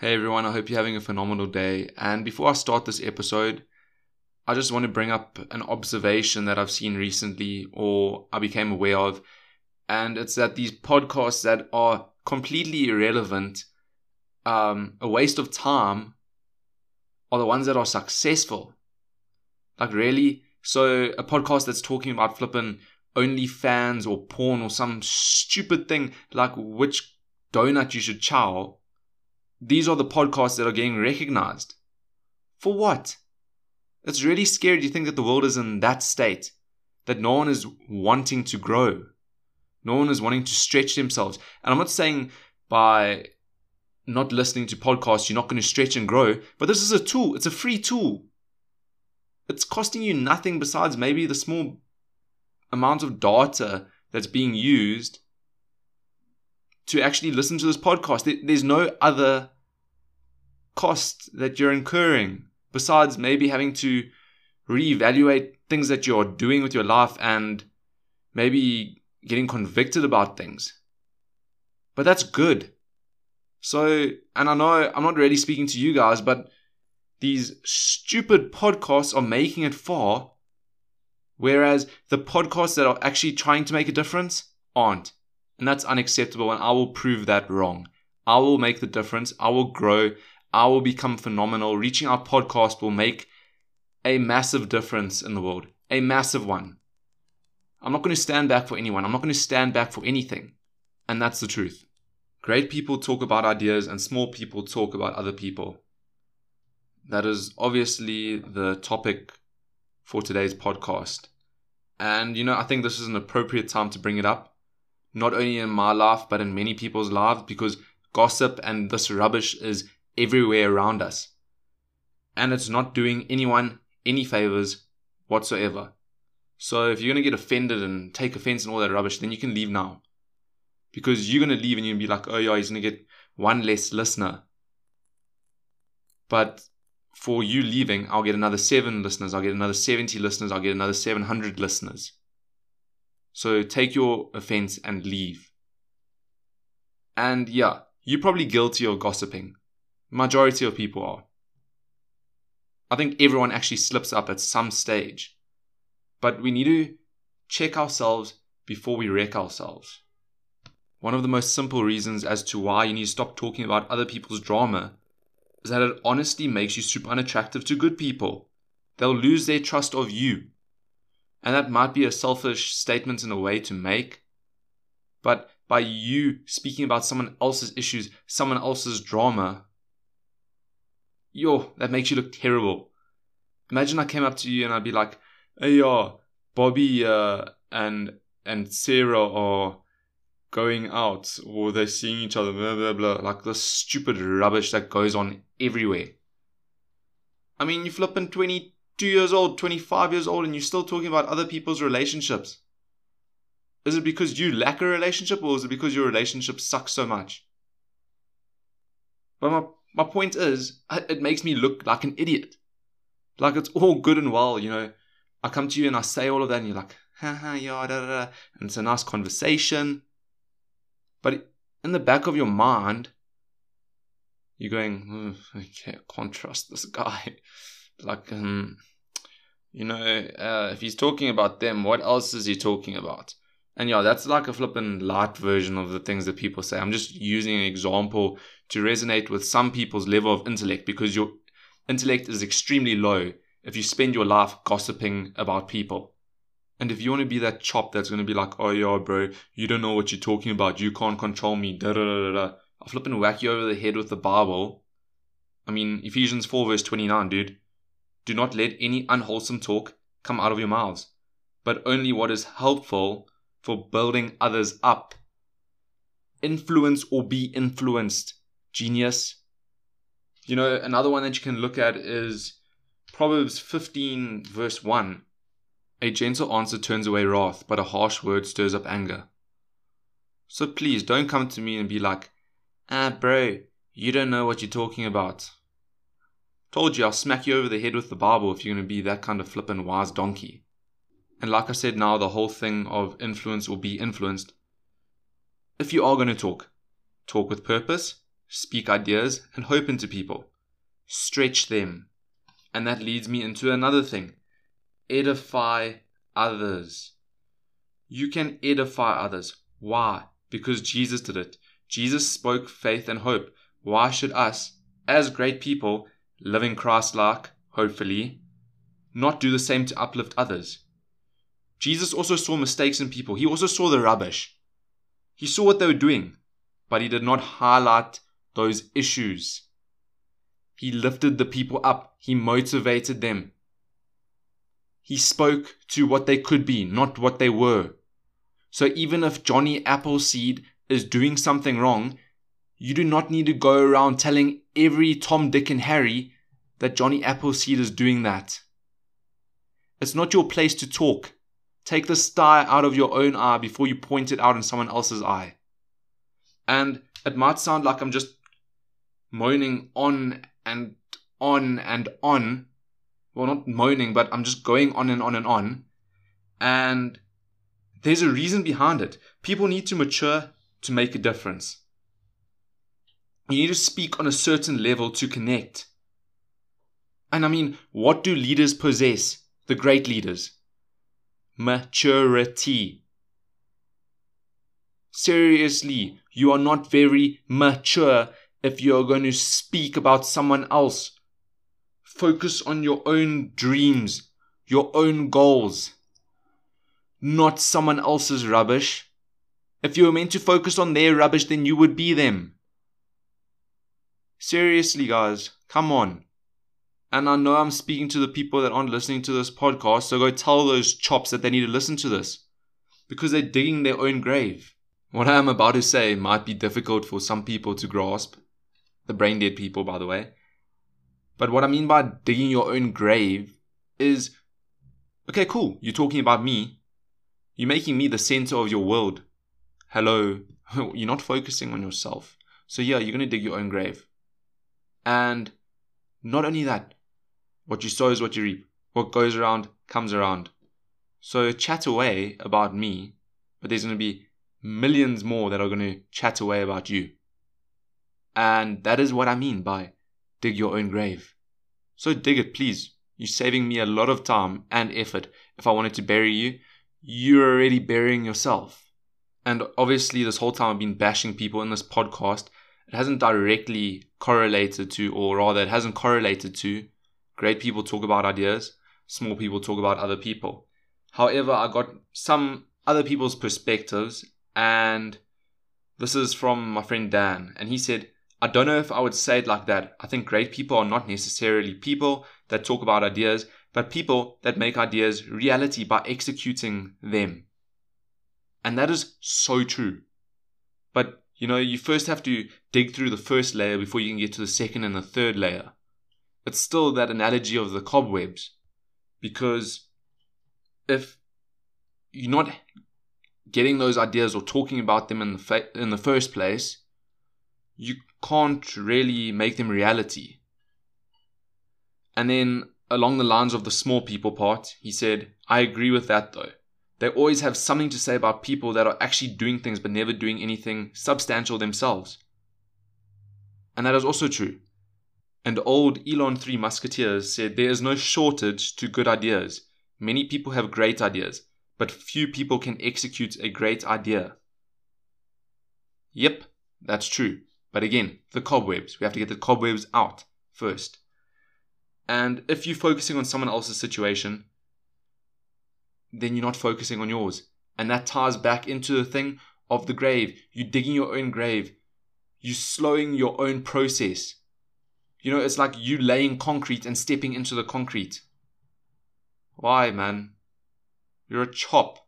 Hey everyone, I hope you're having a phenomenal day. And before I start this episode, I just want to bring up an observation that I've seen recently or I became aware of. And it's that these podcasts that are completely irrelevant, um, a waste of time, are the ones that are successful. Like, really? So, a podcast that's talking about flipping OnlyFans or porn or some stupid thing like which donut you should chow these are the podcasts that are getting recognized. For what? It's really scary to think that the world is in that state, that no one is wanting to grow. No one is wanting to stretch themselves. And I'm not saying by not listening to podcasts, you're not going to stretch and grow, but this is a tool. It's a free tool. It's costing you nothing besides maybe the small amount of data that's being used to actually listen to this podcast. There's no other cost that you're incurring besides maybe having to reevaluate things that you're doing with your life and maybe getting convicted about things. But that's good. So, and I know I'm not really speaking to you guys, but these stupid podcasts are making it far, whereas the podcasts that are actually trying to make a difference aren't. And that's unacceptable, and I will prove that wrong. I will make the difference. I will grow. I will become phenomenal. Reaching our podcast will make a massive difference in the world, a massive one. I'm not going to stand back for anyone. I'm not going to stand back for anything. And that's the truth. Great people talk about ideas, and small people talk about other people. That is obviously the topic for today's podcast. And, you know, I think this is an appropriate time to bring it up not only in my life, but in many people's lives because gossip and this rubbish is everywhere around us. And it's not doing anyone any favors whatsoever. So if you're going to get offended and take offense and all that rubbish, then you can leave now. Because you're going to leave and you'll be like, oh yeah, he's going to get one less listener. But for you leaving, I'll get another seven listeners, I'll get another 70 listeners, I'll get another 700 listeners. So take your offense and leave. And yeah, you're probably guilty of gossiping. Majority of people are. I think everyone actually slips up at some stage. But we need to check ourselves before we wreck ourselves. One of the most simple reasons as to why you need to stop talking about other people's drama is that it honestly makes you super unattractive to good people. They'll lose their trust of you. And that might be a selfish statement in a way to make. But by you speaking about someone else's issues, someone else's drama, yo, that makes you look terrible. Imagine I came up to you and I'd be like, hey, yo, Bobby uh, and and Sarah are going out or they're seeing each other, blah, blah, blah. Like the stupid rubbish that goes on everywhere. I mean, you flipping 20, two years old, 25 years old, and you're still talking about other people's relationships? Is it because you lack a relationship or is it because your relationship sucks so much? But my, my point is, it makes me look like an idiot. Like it's all good and well, you know. I come to you and I say all of that, and you're like, haha, yeah, da, da, da. And it's a nice conversation. But in the back of your mind, you're going, oh, okay, I can't trust this guy. like, um, you know, uh, if he's talking about them, what else is he talking about? And yeah, that's like a flippin' light version of the things that people say. I'm just using an example to resonate with some people's level of intellect because your intellect is extremely low if you spend your life gossiping about people. And if you want to be that chop that's going to be like, oh yeah, bro, you don't know what you're talking about. You can't control me. Da da da da. I'll flip and whack you over the head with the Bible. I mean, Ephesians 4 verse 29, dude. Do not let any unwholesome talk come out of your mouths, but only what is helpful for building others up. Influence or be influenced. Genius. You know, another one that you can look at is Proverbs 15, verse 1. A gentle answer turns away wrath, but a harsh word stirs up anger. So please don't come to me and be like, ah, bro, you don't know what you're talking about. Told you I'll smack you over the head with the Bible if you're going to be that kind of flippin' wise donkey. And like I said now, the whole thing of influence or be influenced. If you are going to talk, talk with purpose, speak ideas and hope into people, stretch them. And that leads me into another thing edify others. You can edify others. Why? Because Jesus did it. Jesus spoke faith and hope. Why should us, as great people, living Christ like, hopefully, not do the same to uplift others? Jesus also saw mistakes in people. He also saw the rubbish. He saw what they were doing, but he did not highlight those issues. He lifted the people up. He motivated them. He spoke to what they could be, not what they were. So even if Johnny Appleseed is doing something wrong, you do not need to go around telling every Tom, Dick, and Harry that Johnny Appleseed is doing that. It's not your place to talk. Take the sty out of your own eye before you point it out in someone else's eye. And it might sound like I'm just moaning on and on and on. Well, not moaning, but I'm just going on and on and on. And there's a reason behind it. People need to mature to make a difference. You need to speak on a certain level to connect. And I mean, what do leaders possess? The great leaders. Maturity. Seriously, you are not very mature if you're going to speak about someone else. Focus on your own dreams, your own goals, not someone else's rubbish. If you were meant to focus on their rubbish, then you would be them. Seriously, guys, come on. And I know I'm speaking to the people that aren't listening to this podcast, so go tell those chops that they need to listen to this. Because they're digging their own grave. What I am about to say might be difficult for some people to grasp. The brain dead people, by the way. But what I mean by digging your own grave is okay, cool, you're talking about me. You're making me the center of your world. Hello, you're not focusing on yourself. So, yeah, you're going to dig your own grave. And not only that, what you sow is what you reap. What goes around comes around. So, chat away about me, but there's going to be millions more that are going to chat away about you. And that is what I mean by dig your own grave. So dig it, please. You're saving me a lot of time and effort. If I wanted to bury you, you're already burying yourself. And obviously, this whole time I've been bashing people in this podcast. It hasn't directly correlated to, or rather, it hasn't correlated to great people talk about ideas, small people talk about other people. However, I got some other people's perspectives, and this is from my friend Dan, and he said, I don't know if I would say it like that. I think great people are not necessarily people that talk about ideas, but people that make ideas reality by executing them. And that is so true. But, you know, you first have to dig through the first layer before you can get to the second and the third layer. It's still that analogy of the cobwebs. Because if you're not getting those ideas or talking about them in the, fa- in the first place, you can't really make them reality. And then along the lines of the small people part, he said, I agree with that though. They always have something to say about people that are actually doing things but never doing anything substantial themselves. And that is also true. And old Elon Three Musketeers said there is no shortage to good ideas. Many people have great ideas, but few people can execute a great idea. Yep, that's true. But again, the cobwebs. We have to get the cobwebs out first. And if you're focusing on someone else's situation, then you're not focusing on yours. And that ties back into the thing of the grave. You're digging your own grave. You're slowing your own process. You know, it's like you laying concrete and stepping into the concrete. Why, man? You're a chop.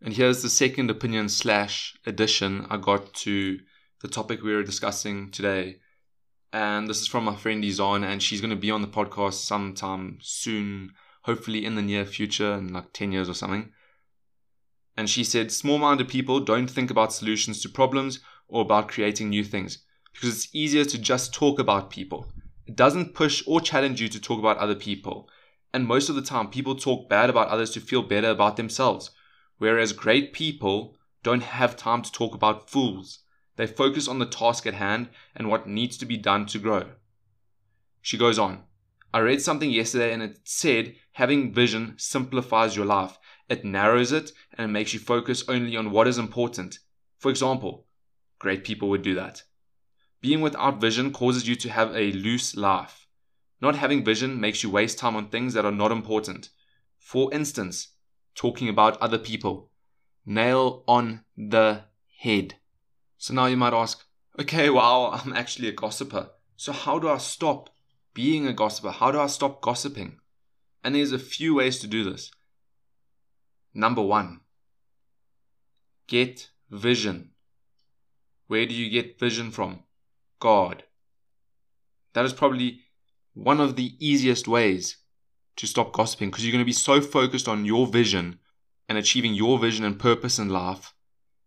And here's the second opinion slash addition I got to the topic we are discussing today. And this is from my friend Izan, and she's going to be on the podcast sometime soon, hopefully in the near future, in like 10 years or something. And she said, Small minded people don't think about solutions to problems or about creating new things because it's easier to just talk about people. It doesn't push or challenge you to talk about other people. And most of the time, people talk bad about others to feel better about themselves. Whereas great people don't have time to talk about fools. They focus on the task at hand and what needs to be done to grow. She goes on. I read something yesterday and it said having vision simplifies your life. It narrows it and it makes you focus only on what is important. For example, great people would do that. Being without vision causes you to have a loose life. Not having vision makes you waste time on things that are not important. For instance, talking about other people. Nail on the head. So now you might ask, okay, wow, I'm actually a gossiper. So how do I stop being a gossiper? How do I stop gossiping? And there's a few ways to do this. Number one, get vision. Where do you get vision from? God. That is probably one of the easiest ways to stop gossiping because you're going to be so focused on your vision and achieving your vision and purpose in life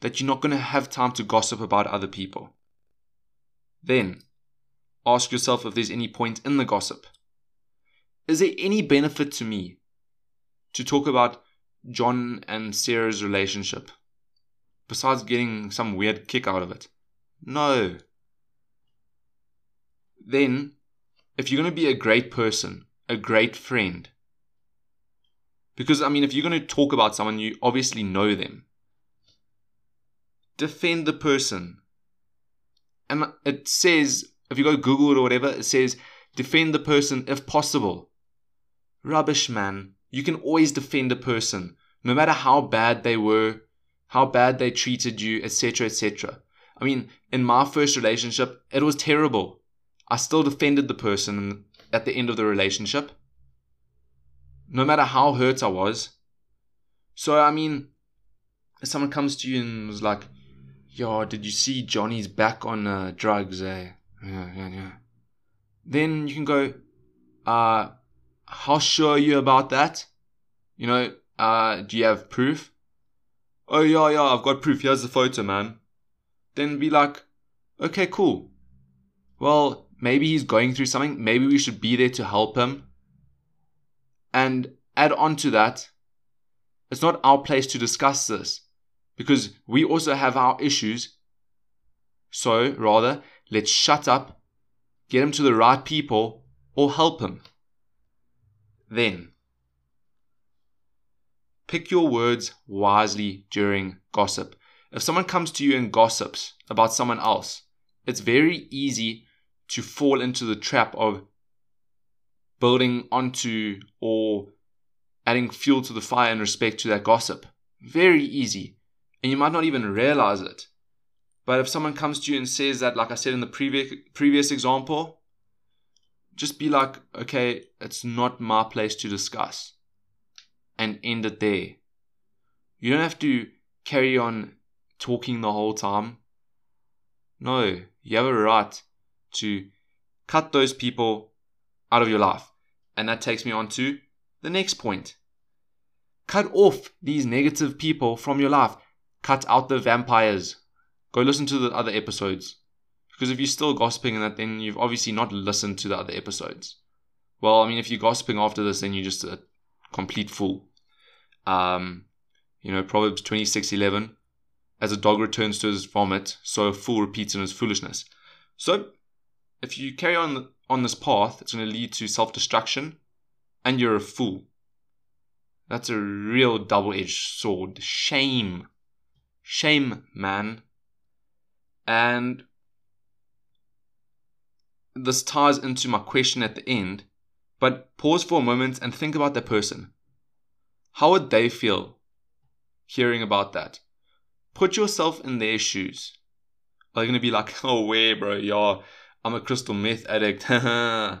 that you're not going to have time to gossip about other people. Then, ask yourself if there's any point in the gossip. Is there any benefit to me to talk about John and Sarah's relationship besides getting some weird kick out of it? No. Then, if you're going to be a great person, a great friend, because I mean, if you're going to talk about someone, you obviously know them. Defend the person. And it says, if you go Google it or whatever, it says, defend the person if possible. Rubbish, man. You can always defend a person, no matter how bad they were, how bad they treated you, etc., etc. I mean, in my first relationship, it was terrible. I still defended the person at the end of the relationship, no matter how hurt I was. So, I mean, if someone comes to you and was like, Yo, did you see Johnny's back on uh, drugs, eh? Yeah, yeah, yeah. Then you can go, uh, how sure are you about that? You know, uh, do you have proof? Oh, yeah, yeah, I've got proof. Here's the photo, man. Then be like, okay, cool. Well, maybe he's going through something. Maybe we should be there to help him. And add on to that, it's not our place to discuss this because we also have our issues. So, rather, let's shut up, get him to the right people, or help him. Then, pick your words wisely during gossip. If someone comes to you and gossips about someone else, it's very easy to fall into the trap of building onto or adding fuel to the fire in respect to that gossip. Very easy. And you might not even realize it. But if someone comes to you and says that, like I said in the previous previous example, just be like, okay, it's not my place to discuss. And end it there. You don't have to carry on talking the whole time. No, you have a right to cut those people out of your life. And that takes me on to the next point. Cut off these negative people from your life. Cut out the vampires. Go listen to the other episodes. Because if you're still gossiping and that, then you've obviously not listened to the other episodes. Well, I mean, if you're gossiping after this, then you're just a complete fool. Um, you know, Proverbs 26:11, as a dog returns to his vomit, so a fool repeats in his foolishness. So, if you carry on on this path, it's going to lead to self-destruction, and you're a fool. That's a real double-edged sword. Shame, shame, man. And this ties into my question at the end, but pause for a moment and think about that person. How would they feel hearing about that? Put yourself in their shoes. Are they going to be like, oh, where, bro? Yeah, I'm a crystal meth addict.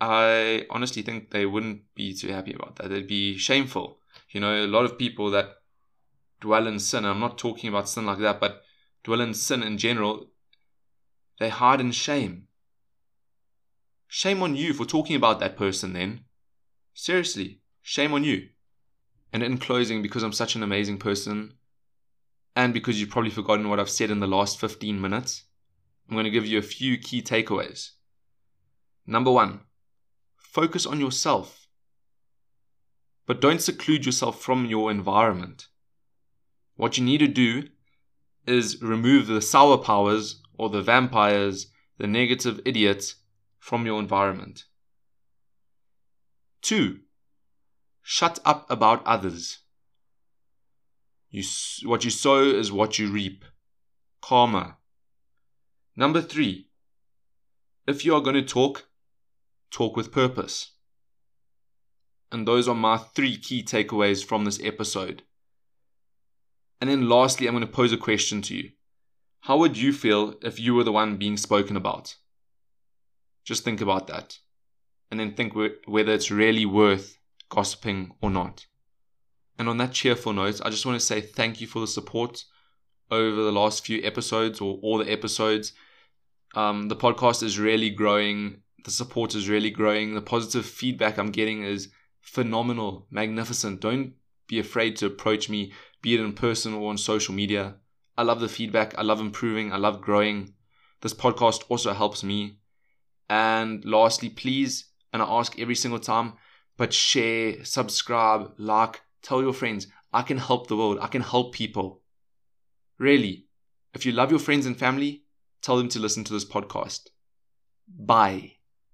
I honestly think they wouldn't be too happy about that. They'd be shameful. You know, a lot of people that dwell in sin, I'm not talking about sin like that, but dwell in sin in general, they hide in shame. Shame on you for talking about that person then. Seriously, shame on you. And in closing, because I'm such an amazing person, and because you've probably forgotten what I've said in the last 15 minutes, I'm going to give you a few key takeaways. Number one, focus on yourself. But don't seclude yourself from your environment. What you need to do is remove the sour powers or the vampires, the negative idiots from your environment. Two, shut up about others. You, what you sow is what you reap. Karma. Number three, if you are going to talk, talk with purpose. And those are my three key takeaways from this episode. And then lastly, I'm going to pose a question to you. How would you feel if you were the one being spoken about? Just think about that. And then think whether it's really worth gossiping or not. And on that cheerful note, I just want to say thank you for the support over the last few episodes or all the episodes. Um, the podcast is really growing. The support is really growing. The positive feedback I'm getting is phenomenal, magnificent. Don't be afraid to approach me, be it in person or on social media. I love the feedback. I love improving. I love growing. This podcast also helps me. And lastly, please, and I ask every single time, but share, subscribe, like, tell your friends. I can help the world. I can help people. Really. If you love your friends and family, tell them to listen to this podcast. Bye.